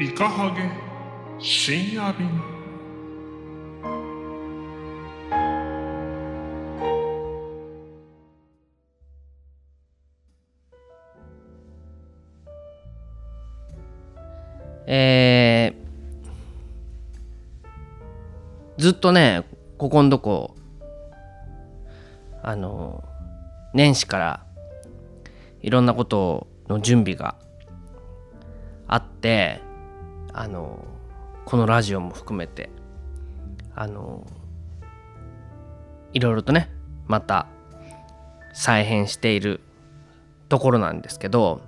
イカハゲ深夜便。えー、ずっとねここんとこあの年始からいろんなことの準備があってあのこのラジオも含めてあのいろいろとねまた再編しているところなんですけど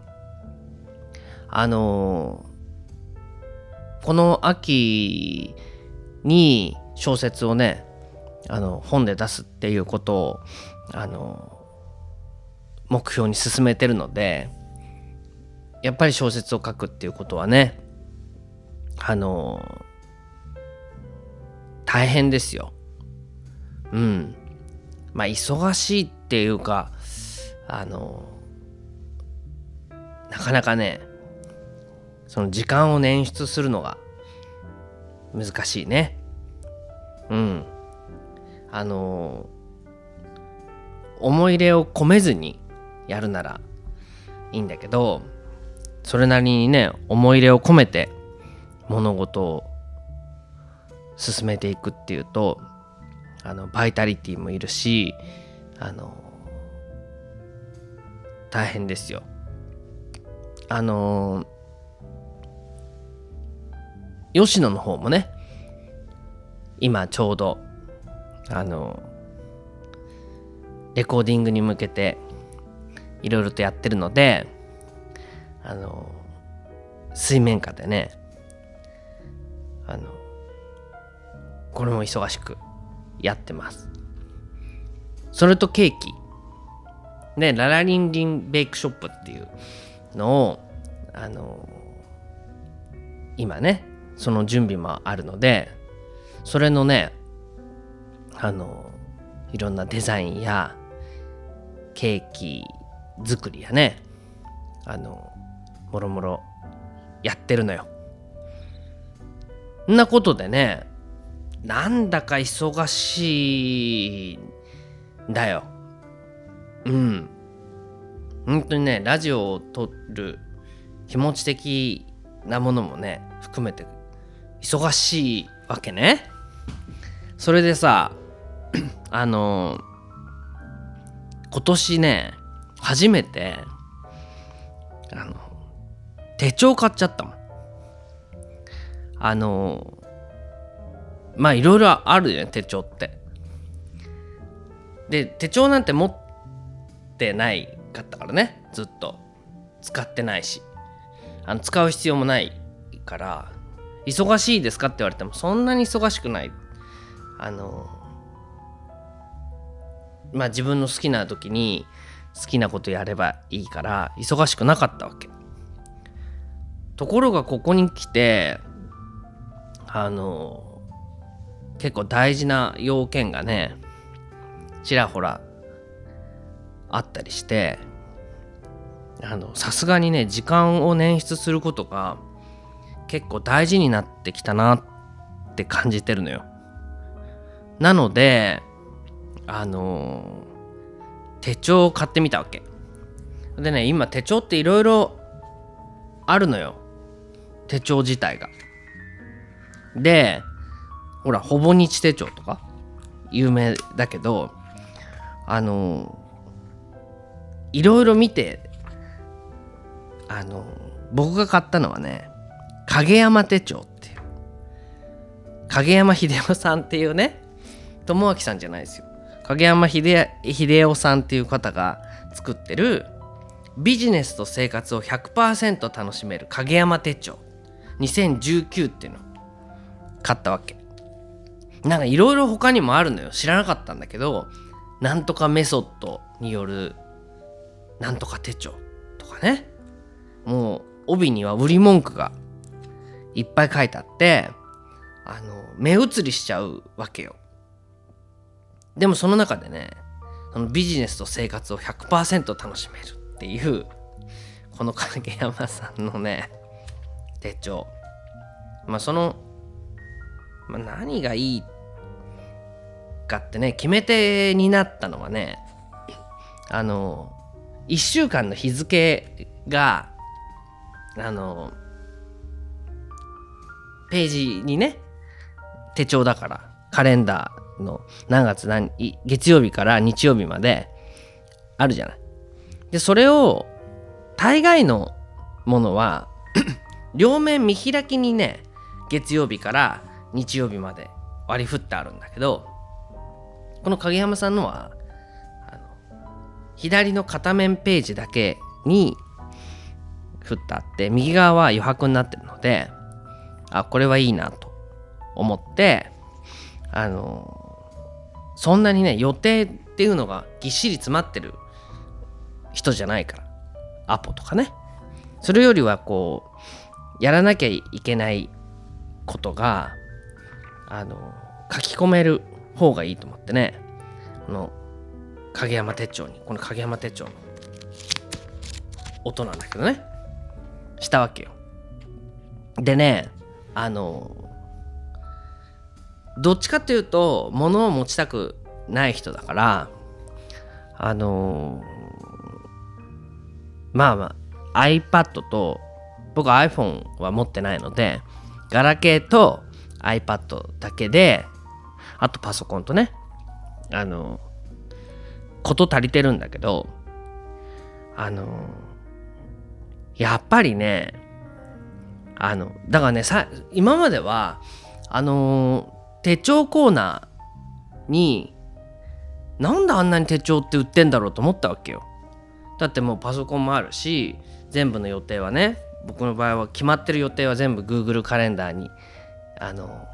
あのこの秋に小説をねあの本で出すっていうことをあの目標に進めてるのでやっぱり小説を書くっていうことはねあの大変ですよ。うん。まあ忙しいっていうかあのなかなかねその時間を捻出するのが難しいね。うん。あの思い入れを込めずにやるならいいんだけどそれなりにね思い入れを込めて物事を進めていくっていうとあのバイタリティもいるしあの大変ですよ。あの吉野の方もね今ちょうどあのレコーディングに向けていろいろとやってるのであの水面下でねあのこれも忙しくやってます。それとケーキ。でララリンリンベイクショップっていうのをあの今ねその準備もあるのでそれのねあのいろんなデザインやケーキ作りやねあのもろもろやってるのよ。んなことでねなんだか忙しいんだよ。うん。本当にねラジオを撮る気持ち的なものもね含めて忙しいわけね。それでさ あの今年ね初めてあの手帳買っちゃったもん。あのまあいろいろあるよね手帳って。で手帳なんて持ってないかったからねずっと。使ってないし。あの使う必要もないから忙しいですかって言われてもそんなに忙しくない。あのまあ自分の好きな時に好きなことやればいいから忙しくなかったわけ。ところがここに来てあの結構大事な要件がねちらほらあったりしてあのさすがにね時間を捻出することが結構大事になってきたなって感じてるのよ。なのであの手帳を買ってみたわけ。でね今手帳っていろいろあるのよ。手帳自体が。でほらほぼ日手帳とか有名だけどあのいろいろ見てあの僕が買ったのはね影山手帳っていう影山秀夫さんっていうね友明さんじゃないですよ。影山秀秀夫さんっていう方が作ってるビジネスと生活を100%楽しめる影山手帳。2019っていうの。買ったわけ。なんかいろいろ他にもあるのよ。知らなかったんだけどなんとかメソッドによるなんとか手帳とかね。もう帯には売り文句がいっぱい書いてあってあの目移りしちゃうわけよ。でもその中でねそのビジネスと生活を100%楽しめるっていうこの影山さんのね手帳。まあその、まあ、何がいいかってね決め手になったのはねあの1週間の日付があのページにね手帳だからカレンダーの何月何月曜日から日曜日まであるじゃない。でそれを大概のものは 両面見開きにね月曜日から日曜日まで割り振ってあるんだけどこの影山さんのはあの左の片面ページだけに振ってあって右側は余白になってるのであこれはいいなと思ってあのそんなにね予定っていうのがぎっしり詰まってる人じゃないからアポとかね。それよりはこうやらなきゃいけないことがあの書き込める方がいいと思ってね。この影山手帳にこの影山手帳の音なんだけどね。したわけよ。でねあのどっちかっていうと物を持ちたくない人だからあのまあまあ iPad と僕 iPhone は持ってないのでガラケーと iPad だけであとパソコンとねあのこと足りてるんだけどあのやっぱりねあのだからねさ今まではあの手帳コーナーになんであんなに手帳って売ってんだろうと思ったわけよ。だってもうパソコンもあるし全部の予定はね僕の場合は決まってる予定は全部 Google カレンダーにあの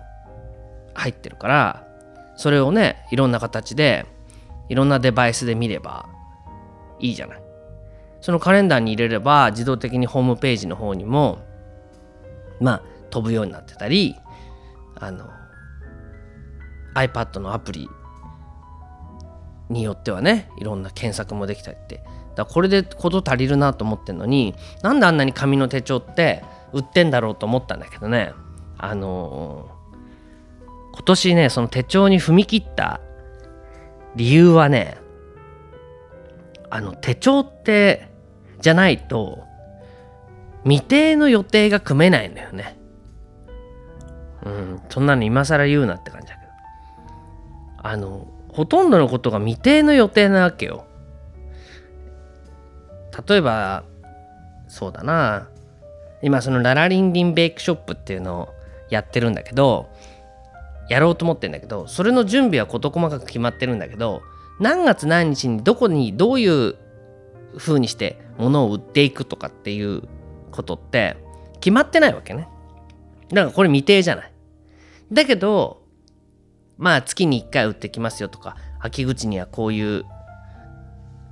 入ってるからそれをねいろんな形でいろんなデバイスで見ればいいじゃない。そのカレンダーに入れれば自動的にホームページの方にもまあ飛ぶようになってたりあの iPad のアプリによってはねいろんな検索もできたりって。だこれで事足りるなと思ってんのになんであんなに紙の手帳って売ってんだろうと思ったんだけどね。あのー、今年ねその手帳に踏み切った理由はねあの手帳ってじゃないと未定の予定が組めないんだよね。うんそんなの今更言うなって感じだけど。あのほとんどのことが未定の予定なわけよ。例えばそうだな。今そのララリンリンベイクショップっていうのをやってるんだけどやろうと思ってんだけどそれの準備は事細かく決まってるんだけど何月何日にどこにどういう風にして物を売っていくとかっていうことって決まってないわけね。だからこれ未定じゃない。だけどまあ月に1回売ってきますよとか秋口にはこういう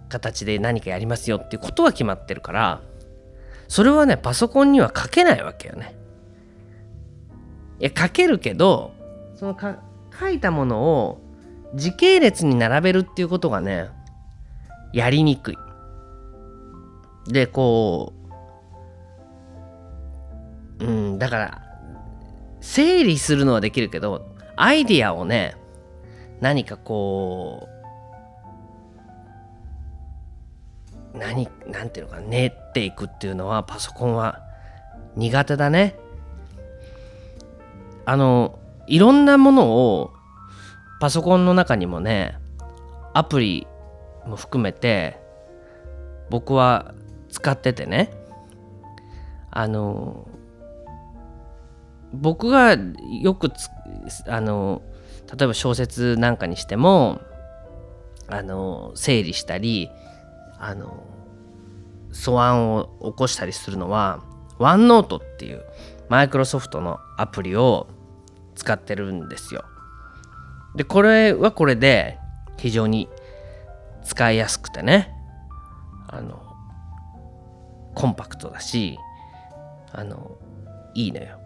形で何かやりますよっていうことは決まってるからそれはねパソコンには書けないわけよね。いや書けるけどそのか書いたものを時系列に並べるっていうことがねやりにくい。でこううんだから整理するのはできるけどアイディアをね何かこう何何ていうのか練っていくっていうのはパソコンは苦手だね。あのいろんなものをパソコンの中にもねアプリも含めて僕は使っててねあの僕がよくあの例えば小説なんかにしてもあの整理したりあの素案を起こしたりするのはワンノートっていうマイクロソフトのアプリを使ってるんですよ。でこれはこれで非常に使いやすくてねあのコンパクトだしあのいいのよ。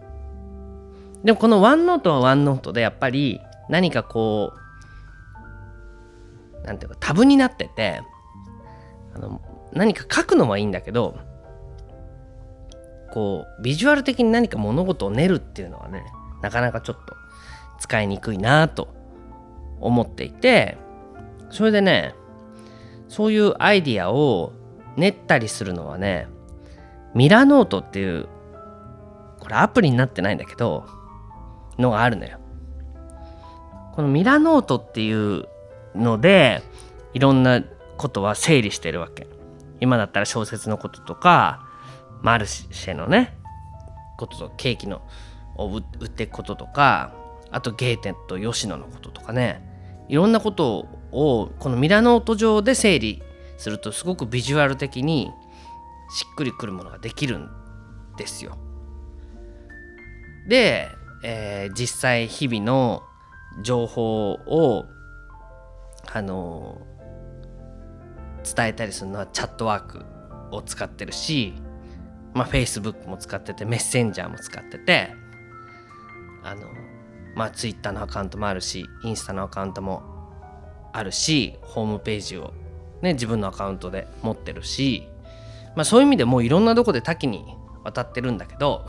でもこのワンノートはワンノートでやっぱり何かこうなんていうかタブになっててあの何か書くのはいいんだけどこうビジュアル的に何か物事を練るっていうのはねなかなかちょっと使いにくいなと思っていてそれでねそういうアイディアを練ったりするのはねミラノートっていうこれアプリになってないんだけどのがあるのよ。このミラノートっていうのでいろんなことは整理してるわけ。今だったら小説のこととかマルシェのねこととケーキのを売っていくこととかあとゲーテンと吉野のこととかねいろんなことをこのミラノート上で整理するとすごくビジュアル的にしっくりくるものができるんですよ。で、えー、実際日々の情報をあの伝えたりするのはチャットワークを使ってるし、まあ、Facebook も使っててメッセンジャーも使っててあのまあ Twitter のアカウントもあるしインスタのアカウントもあるしホームページをね自分のアカウントで持ってるしまあそういう意味でもういろんなとこで多岐に渡ってるんだけど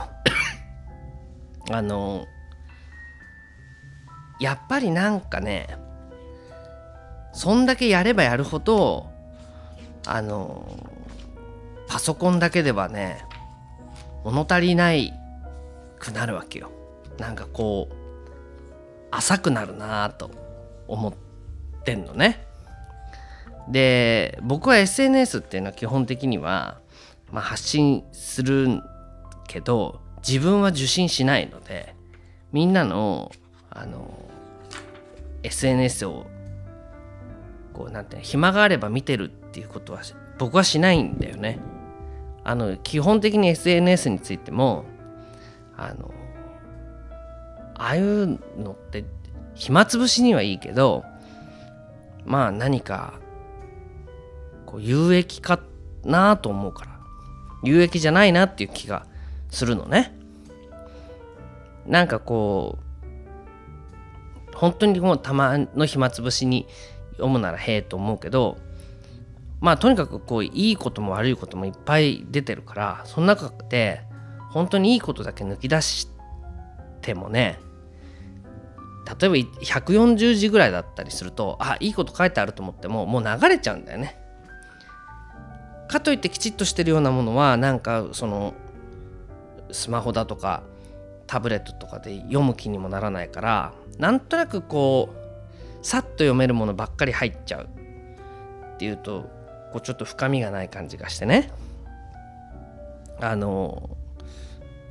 あのやっぱりなんかねそんだけやればやるほどあのパソコンだけではね物足りないくなるわけよ。なんかこう浅くなるなと思ってんのねで僕は SNS っていうのは基本的には、まあ、発信するけど自分は受信しないのでみんなのあの SNS をこうなんて暇があれば見てるっていうことは僕はしないんだよね。あの基本的に SNS についてもあのああいうのって暇つぶしにはいいけどまあ何かこう有益かなと思うから有益じゃないなっていう気がするのね。なんかこう本当にもうたまの暇つぶしに読むならへえと思うけどまあとにかくこういいことも悪いこともいっぱい出てるからその中で本当にいいことだけ抜き出してもね例えば140字ぐらいだったりするとあいいこと書いてあると思ってももう流れちゃうんだよね。かといってきちっとしてるようなものはなんかそのスマホだとかタブレットとかで読む気にもならないからなんとなくこうさっと読めるものばっかり入っちゃうっていうとこうちょっと深みがない感じがしてねあの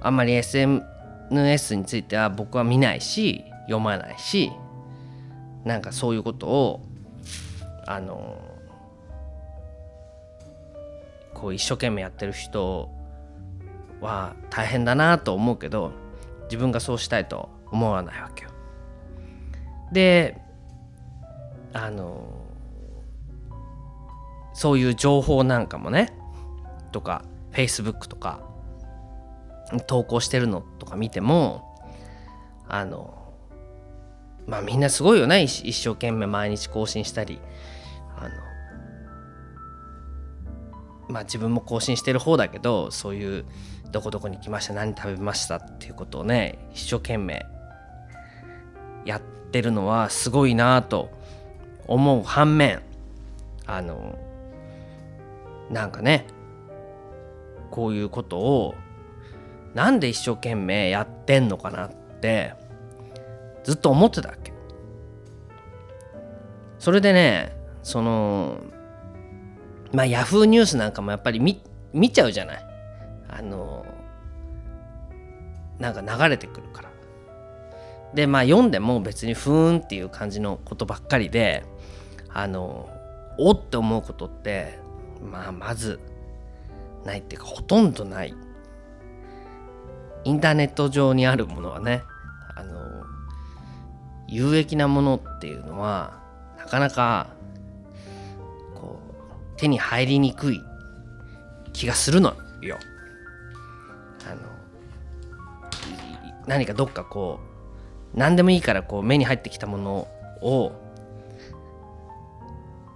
あんまり SNS については僕は見ないし読まないしなんかそういうことをあのこう一生懸命やってる人は大変だなと思うけど自分がそうしたいと思わないわけよ。であのそういう情報なんかもねとか Facebook とか投稿してるのとか見てもあのまあみんなすごいよね。一生懸命毎日更新したり。あのまあ自分も更新してる方だけどそういうどこどこに来ました何食べましたっていうことをね一生懸命やってるのはすごいなと思う反面あのなんかねこういうことをなんで一生懸命やってんのかなってずっと思ってたわけ。それでねそのまあヤフーニュースなんかもやっぱり見見ちゃうじゃない。あのなんか流れてくるから。でまあ読んでも別にふーんっていう感じのことばっかりであのおって思うことってまあまずないっていうかほとんどない。インターネット上にあるものはね有益なものっていうのはなかなかこう手に入りにくい気がするのよ。あの何かどっかこう何でもいいからこう目に入ってきたものを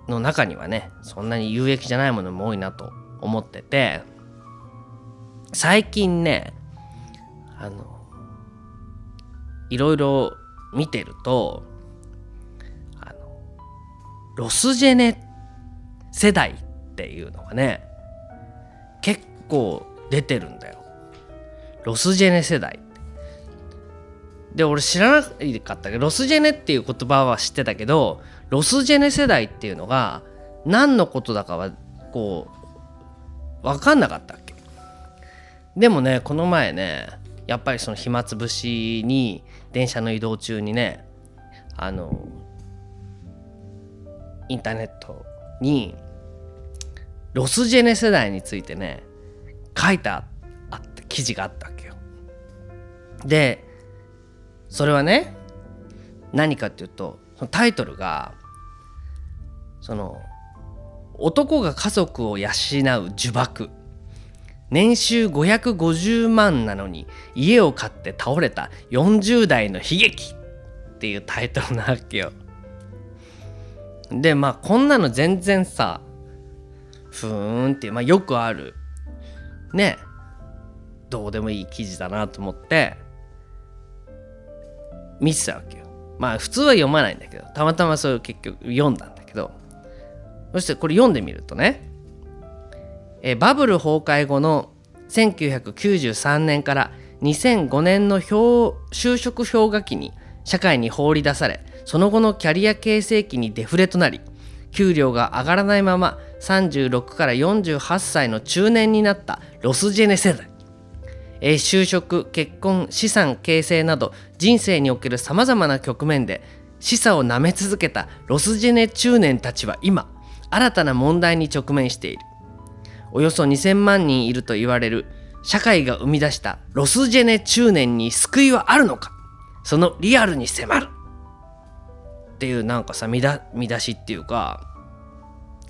の中にはねそんなに有益じゃないものも多いなと思ってて最近ねあのいろいろ見てるとあのロスジェネ世代っていうのがね結構出てるんだよ。ロスジェネ世代。で俺知らなかったけどロスジェネっていう言葉は知ってたけどロスジェネ世代っていうのが何のことだかはこう分かんなかったっけ。でもねこの前ねやっぱりその暇つぶしに電車の移動中にねあのインターネットにロスジェネ世代についてね書いてあって記事があったわけよ。でそれはね何かっていうとそのタイトルがその男が家族を養う呪縛年収550万なのに家を買って倒れた40代の悲劇っていうタイトルなわけよ。でまあこんなの全然さふーんっていう、まあ、よくあるねどうでもいい記事だなと思って見てたわけよ。まあ普通は読まないんだけどたまたまそれを結局読んだんだけどそしてこれ読んでみるとねバブル崩壊後の1993年から2005年の就職氷河期に社会に放り出されその後のキャリア形成期にデフレとなり給料が上がらないまま36から48歳の中年になったロスジェネ世代。就職結婚資産形成など人生におけるさまざまな局面で示唆をなめ続けたロスジェネ中年たちは今新たな問題に直面している。およそ2000万人いると言われる社会が生み出したロスジェネ中年に救いはあるのかそのリアルに迫るっていうなんかさ見出しっていうか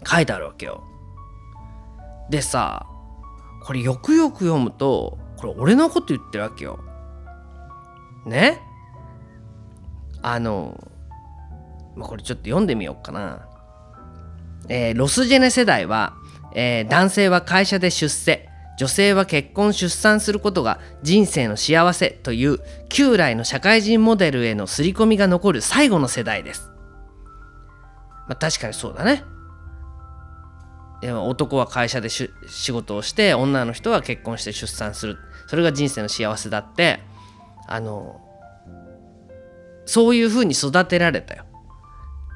書いてあるわけよでさこれよくよく読むとこれ俺のこと言ってるわけよ。ね？あの、まあ、これちょっと読んでみようかな。えー、ロスジェネ世代は、えー、男性は会社で出世、女性は結婚出産することが人生の幸せという旧来の社会人モデルへの刷り込みが残る最後の世代です。まあ、確かにそうだね。男は会社で仕事をして女の人は結婚して出産するそれが人生の幸せだってあのそういうふうに育てられたよ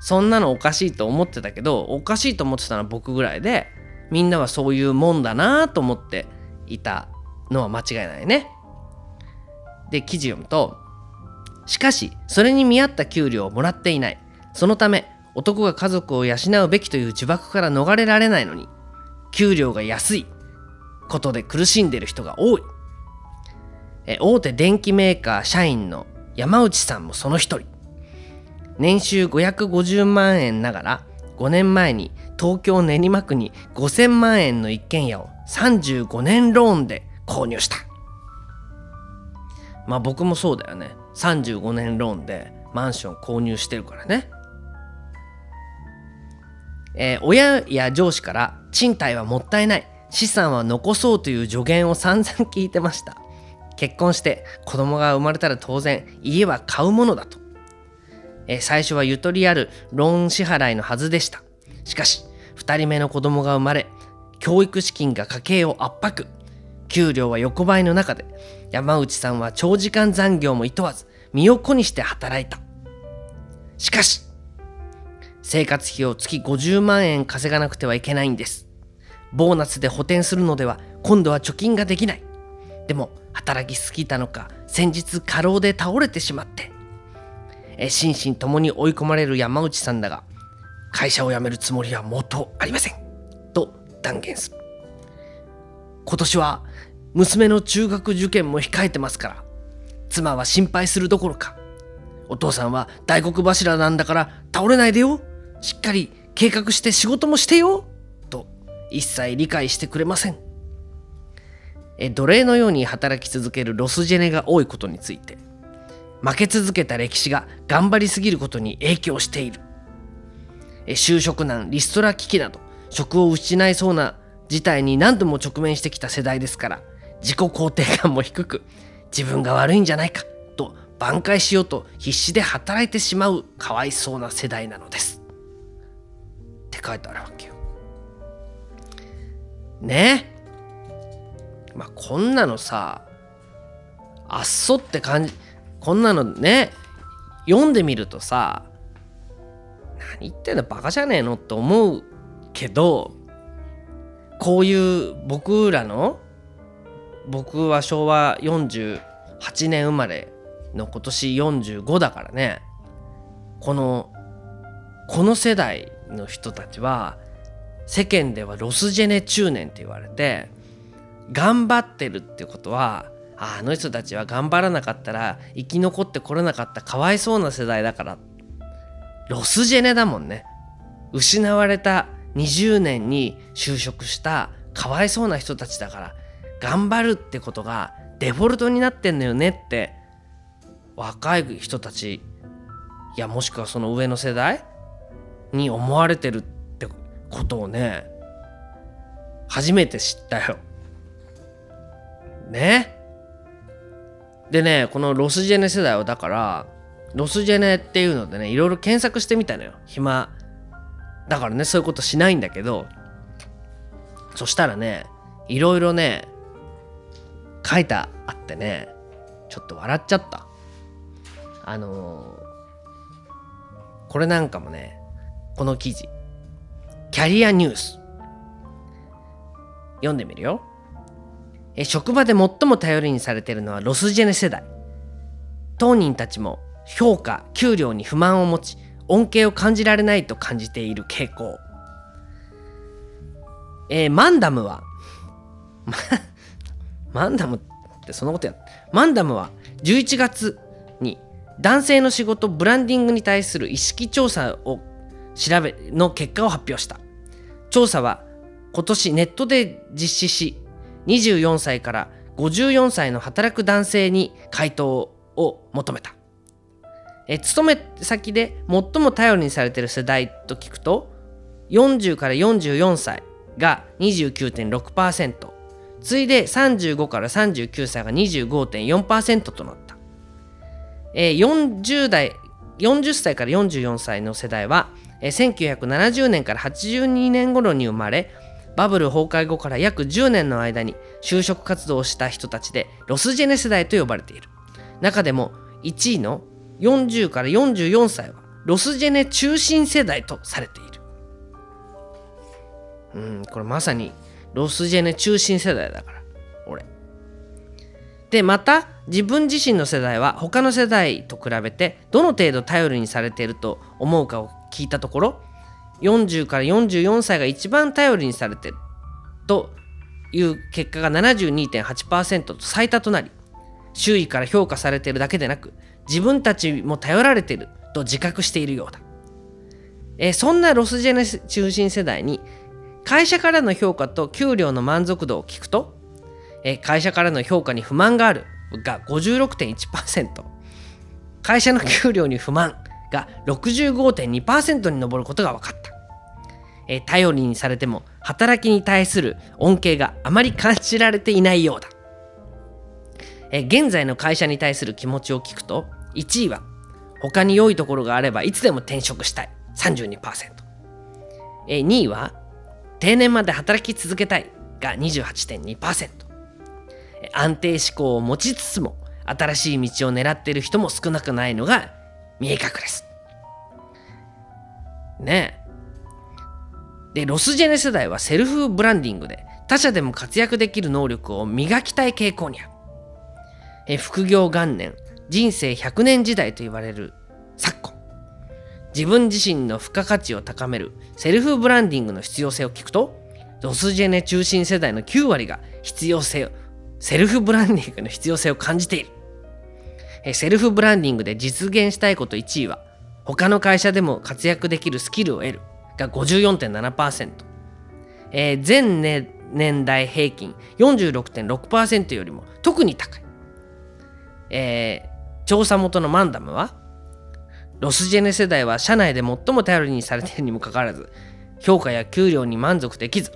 そんなのおかしいと思ってたけどおかしいと思ってたのは僕ぐらいでみんなはそういうもんだなと思っていたのは間違いないね。で記事読むとしかしそれに見合った給料をもらっていない。そのため男が家族を養うべきという呪縛から逃れられないのに給料が安いことで苦しんでいる人が多い。え大手電機メーカー社員の山内さんもその一人。年収550万円ながら5年前に東京練馬区に5000万円の一軒家を35年ローンで購入した。まあ僕もそうだよね。35年ローンでマンション購入してるからね。えー、親や上司から賃貸はもったいない。資産は残そうという助言を散々聞いてました。結婚して子供が生まれたら当然家は買うものだと、えー、最初はゆとりあるローン支払いのはずでした。しかし2人目の子供が生まれ教育資金が家計を圧迫給料は横ばいの中で山内さんは長時間残業もいとわず身を粉にして働いたしかし生活費を月50万円稼がなくてはいけないんです。ボーナスで補填するのでは今度は貯金ができない。でも働きすぎたのか先日過労で倒れてしまって。え心身ともに追い込まれる山内さんだが会社を辞めるつもりはもとありません。と。断言する。今年は娘の中学受験も控えてますから妻は心配するどころかお父さんは大黒柱なんだから倒れないでよ。しっかり計画して仕事もしてよ。と一切理解してくれません。え奴隷のように働き続けるロスジェネが多いことについて負け続けた歴史が頑張りすぎることに影響している。え就職難リストラ危機など職を失いそうな事態に何度も直面してきた世代ですから自己肯定感も低く自分が悪いんじゃないかと挽回しようと必死で働いてしまうかわいそうな世代なのです。って書いてあるわけよ。ね？まあこんなのさあっそって感じこんなのね読んでみるとさ何言ってんだバカじゃねえのって思うけどこういう僕らの僕は昭和48年生まれの今年45だからねこのこの世代の人たちは世間ではロスジェネ中年って言われて頑張ってるってことはあの人たちは頑張らなかったら生き残ってこれなかったかわいそうな世代だからっロスジェネだもんね失われた20年に就職したかわいそうな人たちだから頑張るってことがデフォルトになってんのよねって若い人たちいやもしくはその上の世代に思われてるってことをね初めて知ったよ。ね？でねこのロスジェネ世代はだからロスジェネっていうのでねいろいろ検索してみたのよ。暇。だからねそういうことしないんだけど。そしたらねいろいろね書いてあってねちょっと笑っちゃった。あのー、これなんかもねこの記事。キャリアニュース。読んでみるよ。え職場で最も頼りにされてるのはロスジェネ世代。当人たちも評価給料に不満を持ち恩恵を感じられないと感じている傾向。えー、マンダムは マンダムってそのことやマンダムは11月に男性の仕事ブランディングに対する意識調査を調べの結果を発表した。調査は今年ネットで実施し24歳から54歳の働く男性に回答を求めた。え勤め先で最も頼りにされている世代と聞くと40から44歳が29.6%次いで35から39歳が25.4%となった、えー、40代40歳から44歳の世代は、えー、1970年から82年頃に生まれバブル崩壊後から約10年の間に就職活動をした人たちでロスジェネ世代と呼ばれている。中でも1位の40から44歳はロスジェネ中心世代とされている。うんこれまさにロスジェネ中心世代だから俺。でまた自分自身の世代は他の世代と比べてどの程度頼りにされていると思うかを聞いたところ40から44歳が一番頼りにされてるという結果が72.8%と最多となり周囲から評価されているだけでなく自分たちも頼られていると自覚しているようだ、えー、そんなロスジェネ中心世代に会社からの評価と給料の満足度を聞くと、えー、会社からの評価に不満があるが56.1%会社の給料に不満が65.2%に上ることが分かった。えー、頼りにされても働きに対する恩恵があまり感じられていないようだ。えー、現在の会社に対する気持ちを聞くと1位は他に良いところがあればいつでも転職したい32%、えー、2位は定年まで働き続けたいが28.2%安定志向を持ちつつも新しい道を狙っている人も少なくないのが見え隠れです。ねえ。で、ロスジェネ世代はセルフブランディングで他社でも活躍できる能力を磨きたい傾向にある。え副業元年、人生100年時代と言われる昨今。自分自身の付加価値を高めるセルフブランディングの必要性を聞くと、ロスジェネ中心世代の9割が必要性を、セルフブランディングの必要性を感じている。セルフブランディングで実現したいこと1位は他の会社でも活躍できるスキルを得るが54.7%、えー、全年年代平均46.6%よりも特に高い、え、調査元のマンダムはロスジェネ世代は社内で最も頼りにされているにもかかわらず評価や給料に満足できず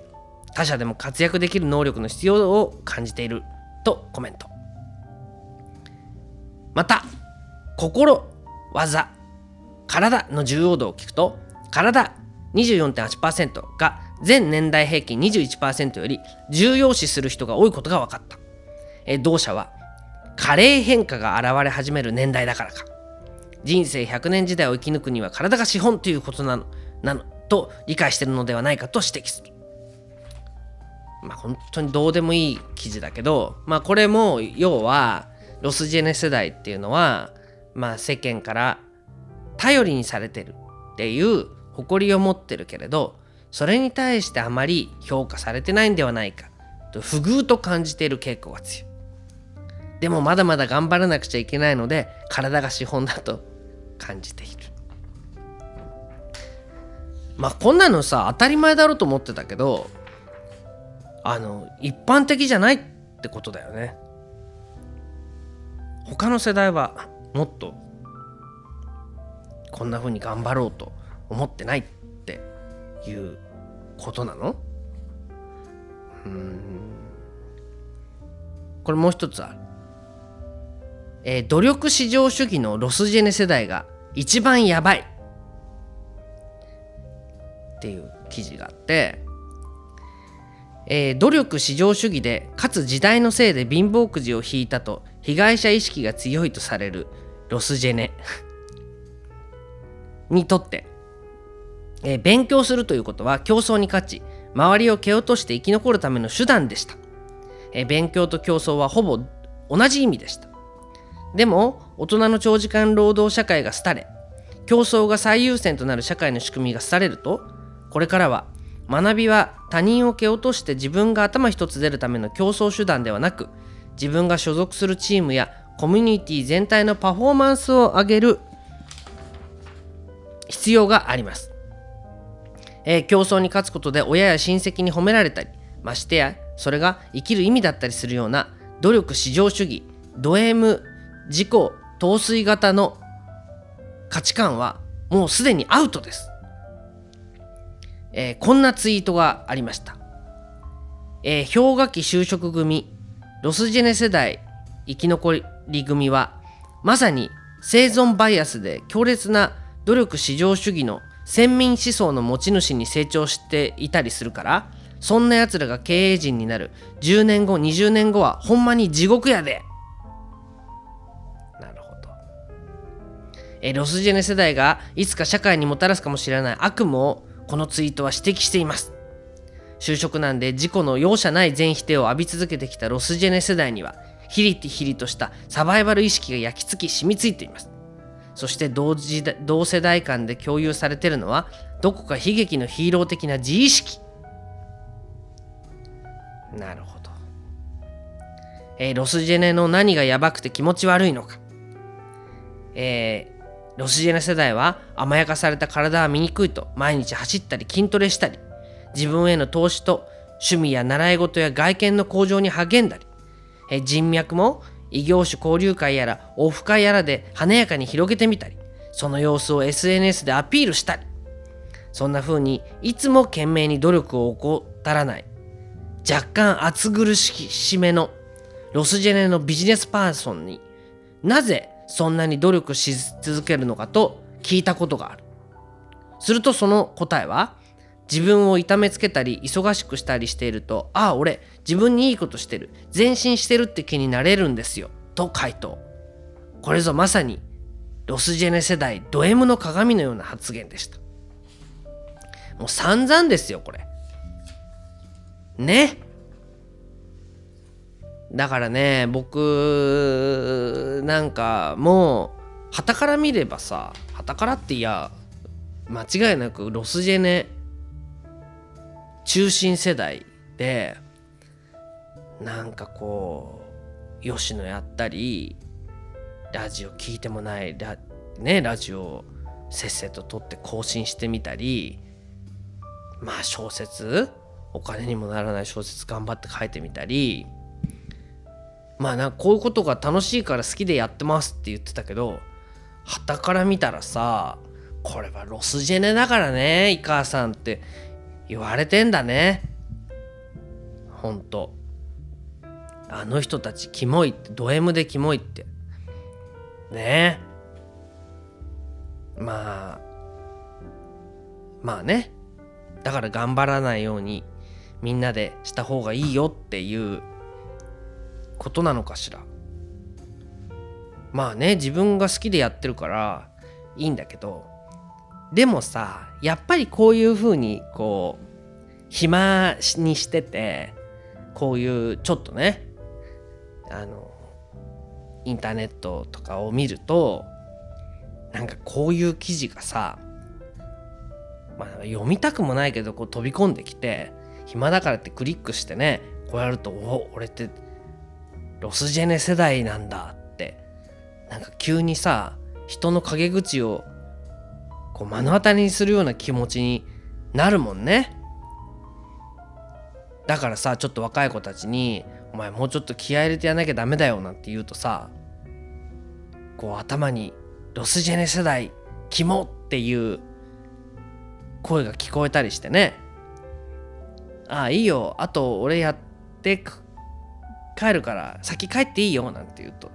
他社でも活躍できる能力の必要を感じているとコメントまた心技体の重要度を聞くと体24.8%が全年代平均21%より重要視する人が多いことが分かった。同社は加齢変化が現れ始める年代だからか。人生100年時代を生き抜くには体が資本ということなのなのと理解してるのではないかと指摘する。まあ本当にどうでもいい記事だけど、まあこれも要はロスジェネ世代っていうのは、まあ世間から頼りにされてるっていう誇りを持ってるけれどそれに対してあまり評価されてないんではないかと不遇と感じている傾向が強いでもまだまだ頑張らなくちゃいけないので体が資本だと感じている。まあこんなのさ当たり前だろうと思ってたけどあの一般的じゃないってことだよね。他の世代はもっとこんな風に頑張ろうと思ってないっていうことなの？うん。これもう一つある、えー、努力至上主義のロスジェネ世代が一番やばい。っていう記事があって、えー、努力至上主義でかつ時代のせいで貧乏くじを引いたと被害者意識が強いとされるロスジェネ。にとってえー、勉強するということは競争に勝ち周りを蹴落として生き残るための手段でした、えー、勉強と競争はほぼ同じ意味でした。でも大人の長時間労働社会が廃れ競争が最優先となる社会の仕組みが廃れるとこれからは学びは他人を蹴落として自分が頭一つ出るための競争手段ではなく自分が所属するチームやコミュニティ全体のパフォーマンスを上げる必要があります。えー、競争に勝つことで親や親戚に褒められたりましてやそれが生きる意味だったりするような努力至上主義ド M 自己陶酔型の価値観はもうすでにアウトです、えー、こんなツイートがありました、えー、氷河期就職組ロスジェネ世代生き残り組はまさに生存バイアスで強烈な努力至上主義の先民思想の持ち主に成長していたりするからそんなやつらが経営陣になる。10年後20年後はほんまに地獄やで。えロスジェネ世代がいつか社会にもたらすかもしれない。悪夢をこのツイートは指摘しています。就職難で自己の容赦ない全否定を浴び続けてきたロスジェネ世代にはヒリヒリとしたサバイバル意識が焼き付き染みついています。そして同時同世代間で共有されてるのはどこか悲劇のヒーロー的な自意識。なるほど、えー、ロスジェネの何がやばくて気持ち悪いのか。えー、ロスジェネ世代は甘やかされた体は醜いと毎日走ったり筋トレしたり自分への投資と趣味や習い事や外見の向上に励んだり、え、人脈も異業種交流会やらオフ会やらで華やかに広げてみたりその様子を SNS でアピールしたりそんな風にいつも懸命に努力を怠らない若干暑苦しめのロスジェネのビジネスパーソンになぜそんなに努力し続けるのかと聞いたことがある。するとその答えは自分を痛めつけたり忙しくしたりしているとああ俺自分にいいことしてる前進してるって気になれるんですよと回答。これぞまさにロスジェネ世代ド M の鏡のような発言でした。もう散々ですよこれ。ね。だからね僕なんかもう旗から見ればさ旗からっていや間違いなくロスジェネ中心世代でなんかこう吉野やったりラジオ聞いてもないラ,、ね、ラジオせっせと撮って更新してみたりまあ小説お金にもならない小説頑張って書いてみたりまあなこういうことが楽しいから好きでやってますって言ってたけど旗から見たらさこれはロスジェネだからね井川さんって言われてんだね。ほんと。あの人たちキモいってド M でキモいって。ね。えまあまあね。だから頑張らないようにみんなでした方がいいよっていうことなのかしら。まあね自分が好きでやってるからいいんだけど。でもさやっぱりこういうふうにこう暇にしててこういうちょっとねあのインターネットとかを見るとなんかこういう記事がさ、まあ、読みたくもないけどこう飛び込んできて暇だからってクリックしてねこうやるとお俺ってロスジェネ世代なんだって。なんか急にさ人の陰口をこう目の当たりにするような気持ちになるもんね。だからさちょっと若い子たちに「お前もうちょっと気合入れてやんなきゃダメだよ」なんて言うとさこう頭に「ロスジェネ世代キモ」っていう声が聞こえたりしてね。ああいいよ。あと俺やって帰るから先帰っていいよなんて言うと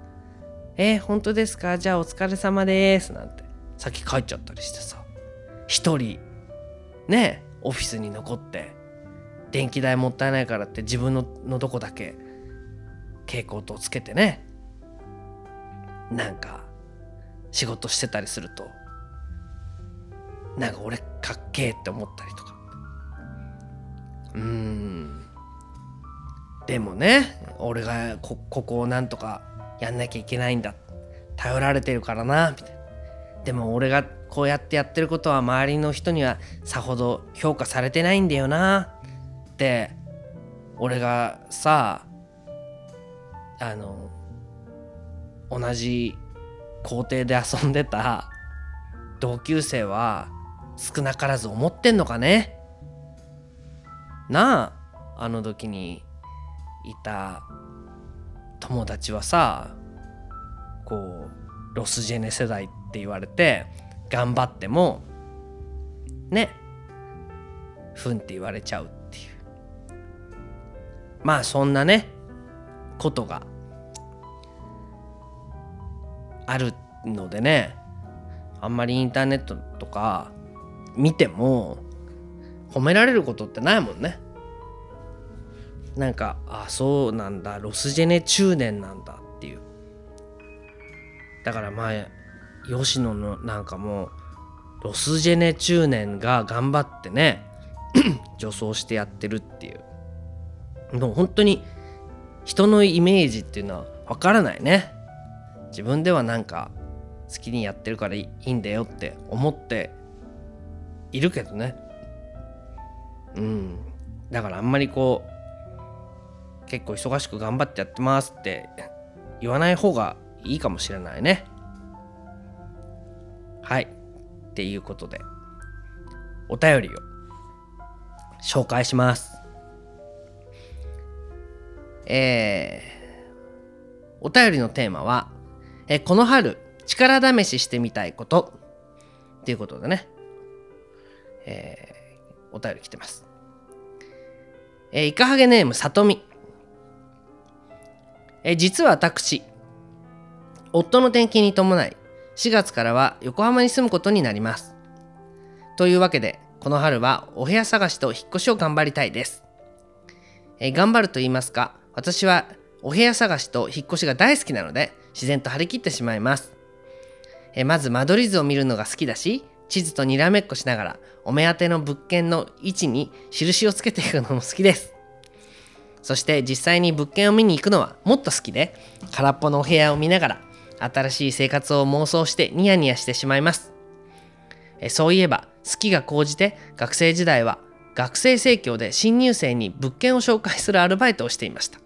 えー、本当ですか？じゃあお疲れ様ですなんて。先帰っちゃったりしてさ一人ねオフィスに残って電気代もったいないからって自分ののどこだけ蛍光灯つけてねなんか仕事してたりするとなんか俺かっけえって思ったりとか。うーん。でもね俺がここをなんとかやんなきゃいけないんだ。頼られてるからなみたいな。でも俺がこうやってやってることは周りの人にはさほど評価されてないんだよなって俺がさあの同じ校庭で遊んでた同級生は少なからず思ってんのかね。なああの時に。いた友達はさこうロスジェネ世代って言われて頑張ってもねふんって言われちゃうっていう。まあそんなねことがあるのでねあんまりインターネットとか見ても褒められることってないもんね。なんかあそうなんだロスジェネ中年なんだっていう。だから前吉野のなんかもロスジェネ中年が頑張ってね 女装してやってるっていう。もう本当に人のイメージっていうのはわからないね。自分ではなんか好きにやってるからいいんだよって思っているけどね。うん。だからあんまりこう結構忙しく頑張ってやってますって言わない方がいいかもしれないねはいっていうことでお便りを紹介しますえー、お便りのテーマは、えこの春力試ししてみたいことっていうことでね、えー、お便り来てます。えー、イカハゲネームさとみ。え、実は私、夫の転勤に伴い、4月からは横浜に住むことになります。というわけで、この春はお部屋探しと引っ越しを頑張りたいです。え、頑張ると言いますか、私はお部屋探しと引っ越しが大好きなので、自然と張り切ってしまいます。えまず間取り図を見るのが好きだし、地図とにらめっこしながら、お目当ての物件の位置に印をつけていくのも好きです。そして実際に物件を見に行くのはもっと好きで、空っぽのお部屋を見ながら、新しい生活を妄想してニヤニヤしてしまいます。えそういえば、好きが高じて学生時代は学生生協で新入生に物件を紹介するアルバイトをしていました。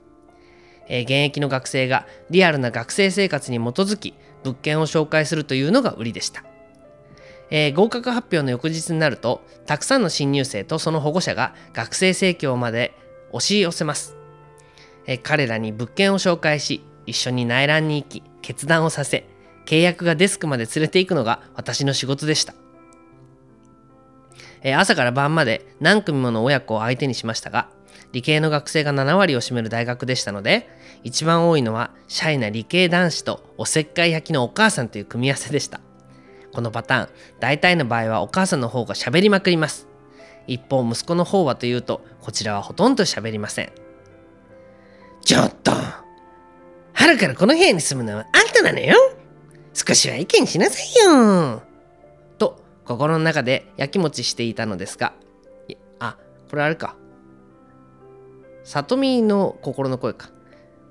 え現役の学生がリアルな学生生活に基づき物件を紹介するというのが売りでした。えー、合格発表の翌日になるとたくさんの新入生とその保護者が学生生協まで押し寄せます、え、彼らに物件を紹介し一緒に内覧に行き決断をさせ契約がデスクまで連れて行くのが私の仕事でした、え、朝から晩まで何組もの親子を相手にしましたが理系の学生が7割を占める大学でしたので一番多いのはシャイな理系男子とおせっかい焼きのお母さんという組み合わせでした。このパターン大体の場合はお母さんの方が喋りまくります。一方息子の方はというとこちらはほとんど喋りません。ちょっと春からこの部屋に住むのはあんたなのよ。少しは意見しなさいよ。と心の中でやきもちしていたのですがあこれあれか。里見の心の声か。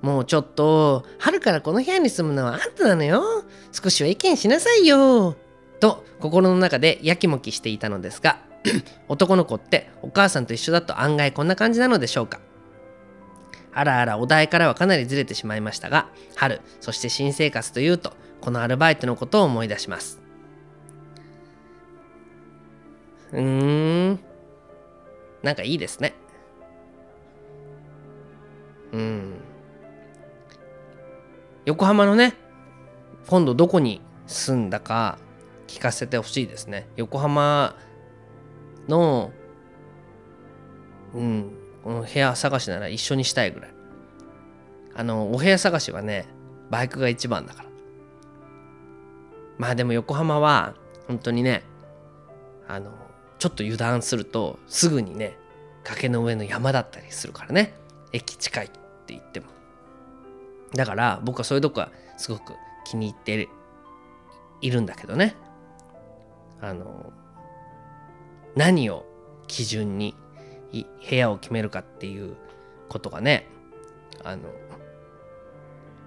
もうちょっと春からこの部屋に住むのはあんたなのよ。少しは意見しなさいよ。と心の中でやきもきしていたのですが 男の子ってお母さんと一緒だと案外こんな感じなのでしょうか？あらあらお題からはかなりずれてしまいましたが春そして新生活というとこのアルバイトのことを思い出します。うーん。なんかいいですね。うん。横浜のね今度どこに住んだか聞かせてほしいですね。横浜のうんこの部屋探しなら一緒にしたいぐらい。あのお部屋探しはねバイクが一番だから。まあでも横浜は本当にねあのちょっと油断するとすぐにね崖の上の山だったりするからね。駅近いって言っても。だから僕はそういうとこはすごく気に入っているんだけどね。あの何を基準に部屋を決めるかっていうことがねあの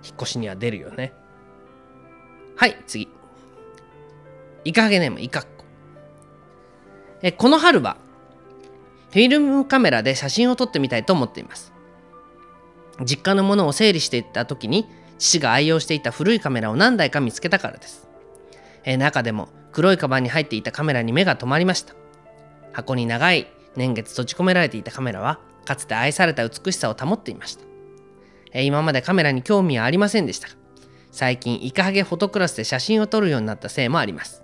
引っ越しには出るよね。はい次。イカゲネームイカッコ。えこの春はフィルムカメラで写真を撮ってみたいと思っています。実家のものを整理していった時に父が愛用していた古いカメラを何台か見つけたからです。え中でも黒いカバンに入っていたカメラに目が留まりました。箱に長い年月閉じ込められていたカメラはかつて愛された美しさを保っていました。今までカメラに興味はありませんでしたが最近イカハゲフォトクラスで写真を撮るようになったせいもあります。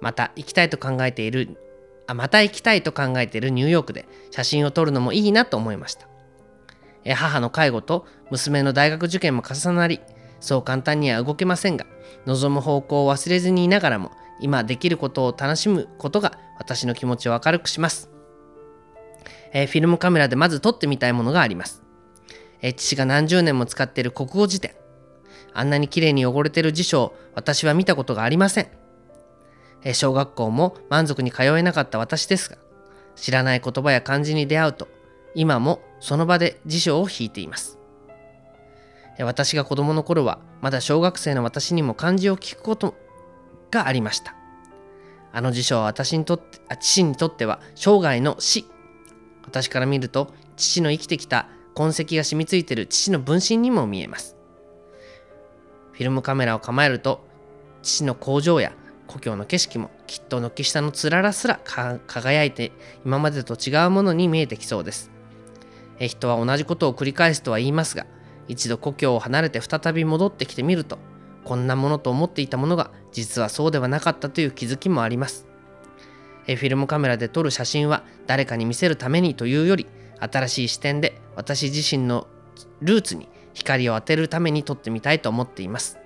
また行きたいと考えているあまた行きたいと考えているニューヨークで写真を撮るのもいいなと思いました。母の介護と娘の大学受験も重なりそう簡単には動けませんが望む方向を忘れずにいながらも今できることを楽しむことが私の気持ちを明るくします、えー、フィルムカメラでまず撮ってみたいものがあります、えー、父が何十年も使っている国語辞典。あんなに綺麗に汚れてる辞書を私は見たことがありません、えー、小学校も満足に通えなかった私ですが知らない言葉や漢字に出会うと今もその場で辞書を引いています。私が子供の頃はまだ小学生の私にも漢字を聞くことがありました。あの辞書は私にとって、あ父にとっては生涯の死。私から見ると父の生きてきた痕跡が染みついている父の分身にも見えます。フィルムカメラを構えると父の工場や故郷の景色もきっと軒下のつららすら輝いて今までと違うものに見えてきそうです。人は同じことを繰り返すとは言いますが一度故郷を離れて再び戻ってきてみるとこんなものと思っていたものが実はそうではなかったという気づきもあります。フィルムカメラで撮る写真は誰かに見せるためにというより新しい視点で私自身のルーツに光を当てるために撮ってみたいと思っています、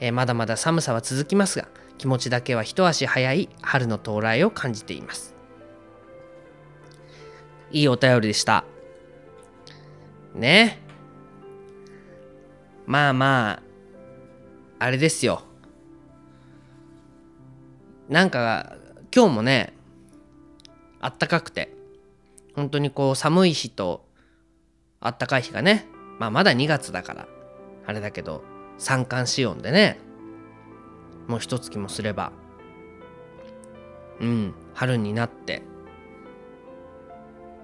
えまだまだ寒さは続きますが気持ちだけは一足早い春の到来を感じています。いいお便りでした。ね。まあまああれですよ。なんか今日もねあったかくて本当にこう寒い日とあったかい日がねまあまだ2月だからあれだけど三寒四温でねもう一月もすればうん春になって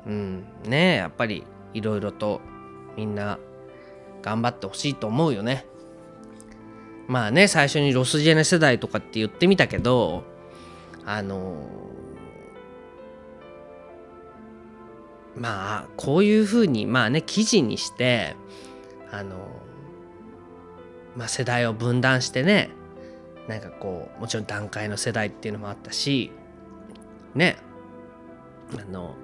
うんねやっぱりいろいろとみんな頑張ってほしいと思うよね。まあね最初にロスジェネ世代とかって言ってみたけどあのまあこういうふうにまあね記事にしてあのまあ世代を分断してねなんかこうもちろん段階の世代っていうのもあったしねあの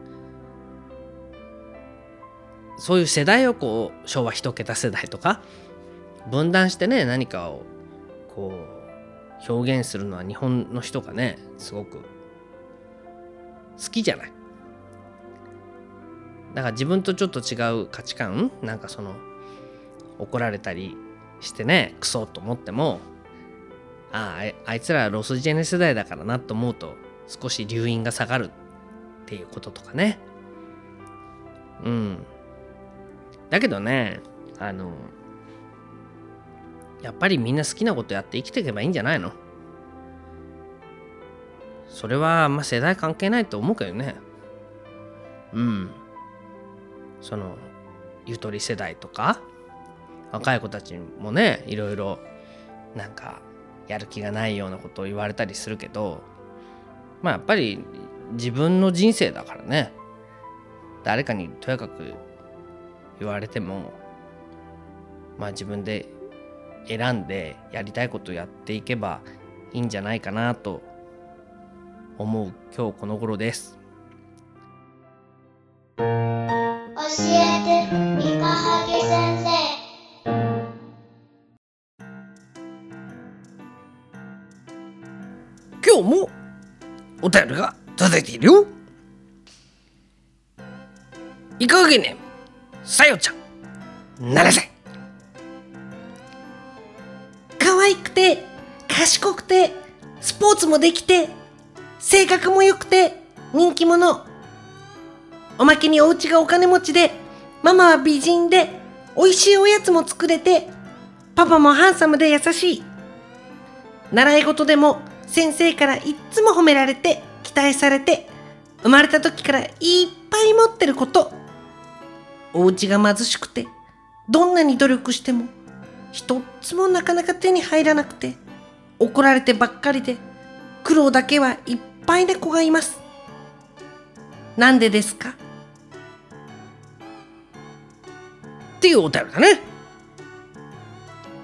そういう世代をこう昭和一桁世代とか分断してね何かをこう表現するのは日本の人がねすごく好きじゃない。だから自分とちょっと違う価値観なんかその怒られたりしてねクソと思ってもあああいつらロスジェネ世代だからなと思うと少し留飲が下がるっていうこととかね。うん。だけどねあのやっぱりみんな好きなことやって生きていけばいいんじゃないの？それはまあ世代関係ないと思うけどね。うん。そのゆとり世代とか若い子たちもねいろいろなんかやる気がないようなことを言われたりするけどまあやっぱり自分の人生だからね。誰かにとやかく言われてもまあ自分で選んでやりたいことやっていけばいいんじゃないかなと思う今日この頃です。教えてみかはげ先生。今日もお便りが届いているよ。いかがげねさよちゃん7歳可賢くてスポーツもできて性格も良くて人気者。おまけにお家がお金持ちでママは美人で美味しいおやつも作れてパパもハンサムで優しい。習い事でも先生からいっつも褒められて期待されて生まれた時からいっぱい持ってること。お家が貧しくてどんなに努力しても一つもなかなか手に入らなくて。怒られてばっかりで苦労だけはいっぱいな子がいます。なんでですか？っていうお便りだね。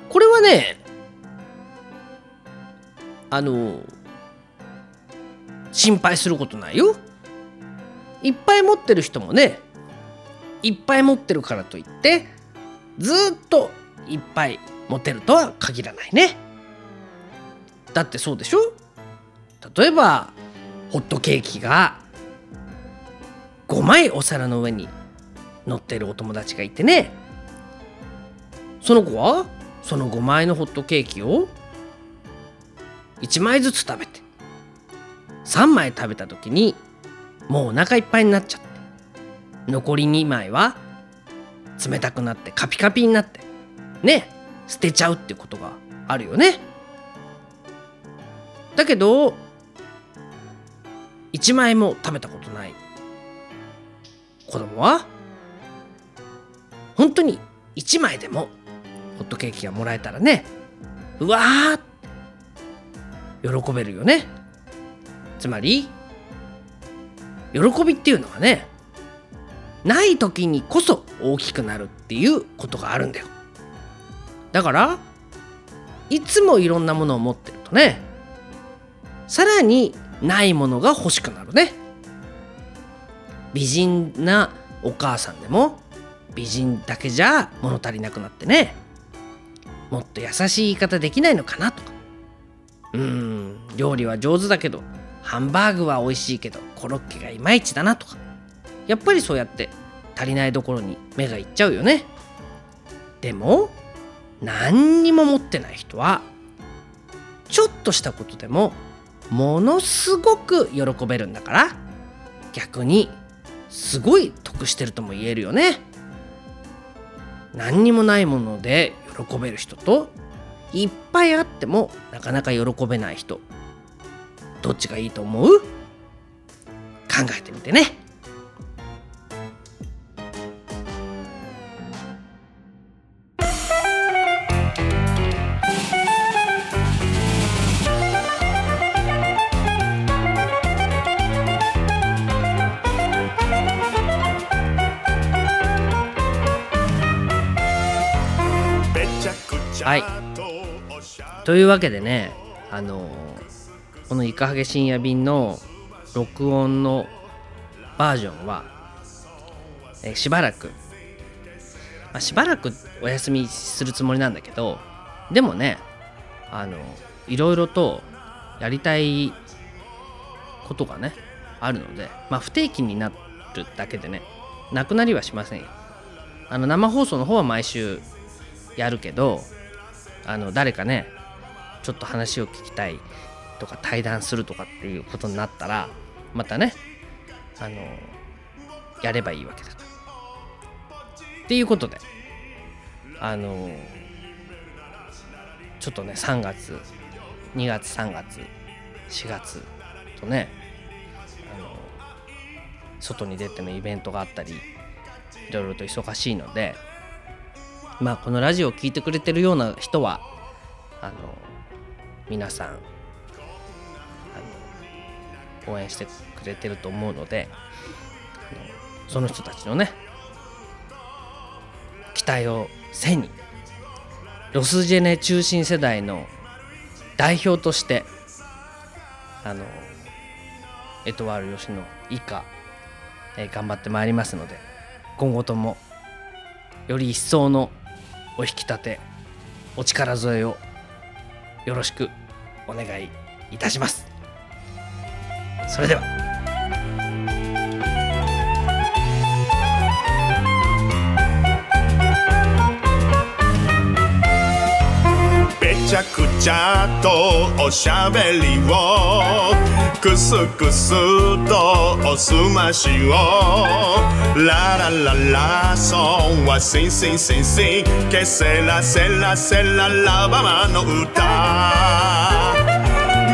これはねあの心配することないよ。いっぱい持ってる人もねいっぱい持ってるからといってずっといっぱい持てるとは限らないね。だってそうでしょ？例えばホットケーキが5枚お皿の上に乗ってるお友達がいてね。その子は？その5枚のホットケーキを1枚ずつ食べて3枚食べた時にもうお腹いっぱいになっちゃって残り2枚は冷たくなってカピカピになってね捨てちゃうってことがあるよね。だけど1枚も食べたことない子供は本当に1枚でもホットケーキがもらえたらねうわー喜べるよね。つまり喜びっていうのはねない時にこそ大きくなるっていうことがあるんだよ。だからいつもいろんなものを持ってるとねさらにないものが欲しくなるね。美人なお母さんでも美人だけじゃ物足りなくなってね。もっと優しい言い方できないのかなとか。うん料理は上手だけどハンバーグは美味しいけどコロッケがいまいちだなとか。やっぱりそうやって足りないところに目がいっちゃうよね。でも何にも持ってない人はちょっとしたことでもものすごく喜べるんだから逆にすごい得してるとも言えるよね。何にもないもので喜べる人といっぱいあってもなかなか喜べない人どっちがいいと思う？考えてみてね。というわけでねあのこの「イカハゲ深夜便」の録音のバージョンはえしばらくまあ、しばらくお休みするつもりなんだけどでもねあのいろいろとやりたいことがねあるので、まあ、不定期になるだけでねなくなりはしませんよ。あの生放送の方は毎週やるけどあの誰かねちょっと話を聞きたいとか対談するとかっていうことになったらまたねあのやればいいわけだから。っていうことであのちょっとね3月2月3月4月とねあの外に出てのイベントがあったりいろいろと忙しいのでまあこのラジオを聴いてくれてるような人はあの皆さんあの応援してくれてると思うのでのその人たちのね期待を背にロスジェネ中心世代の代表としてあのエトワール吉野以下、え頑張ってまいりますので今後ともより一層のお引き立てお力添えをよろしくお願いいたします。それでは。めちゃくちゃとおしゃべりを。くすくすとおすましを。ララララソンはシンシンシンシン。ケセラセラセララバマの歌。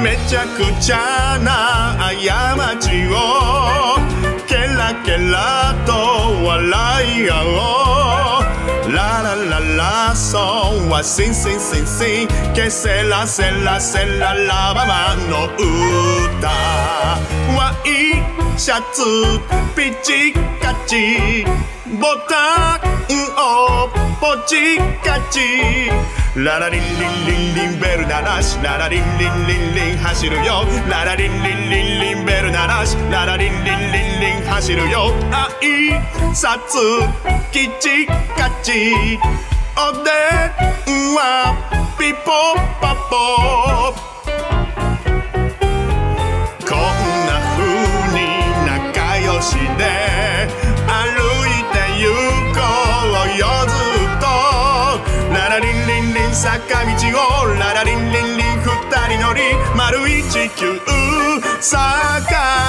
めちゃくちゃな過ちを。ケラケラと笑い合おう。ラララソンはシンシンシンシンケセラセラセララバマの歌ワイシャツピチカチボタンをポチカチララリンリンリンリンベル鳴らしララリンリンリンリン走るよララリンリンリンリンベル鳴らしララリンリンリンリン走るよ挨拶キチカチおでんはピポパポこんな風に仲良しで歩いて行こうよずっとララリンリンリン坂道をララリンリンリン二人乗り丸い地球坂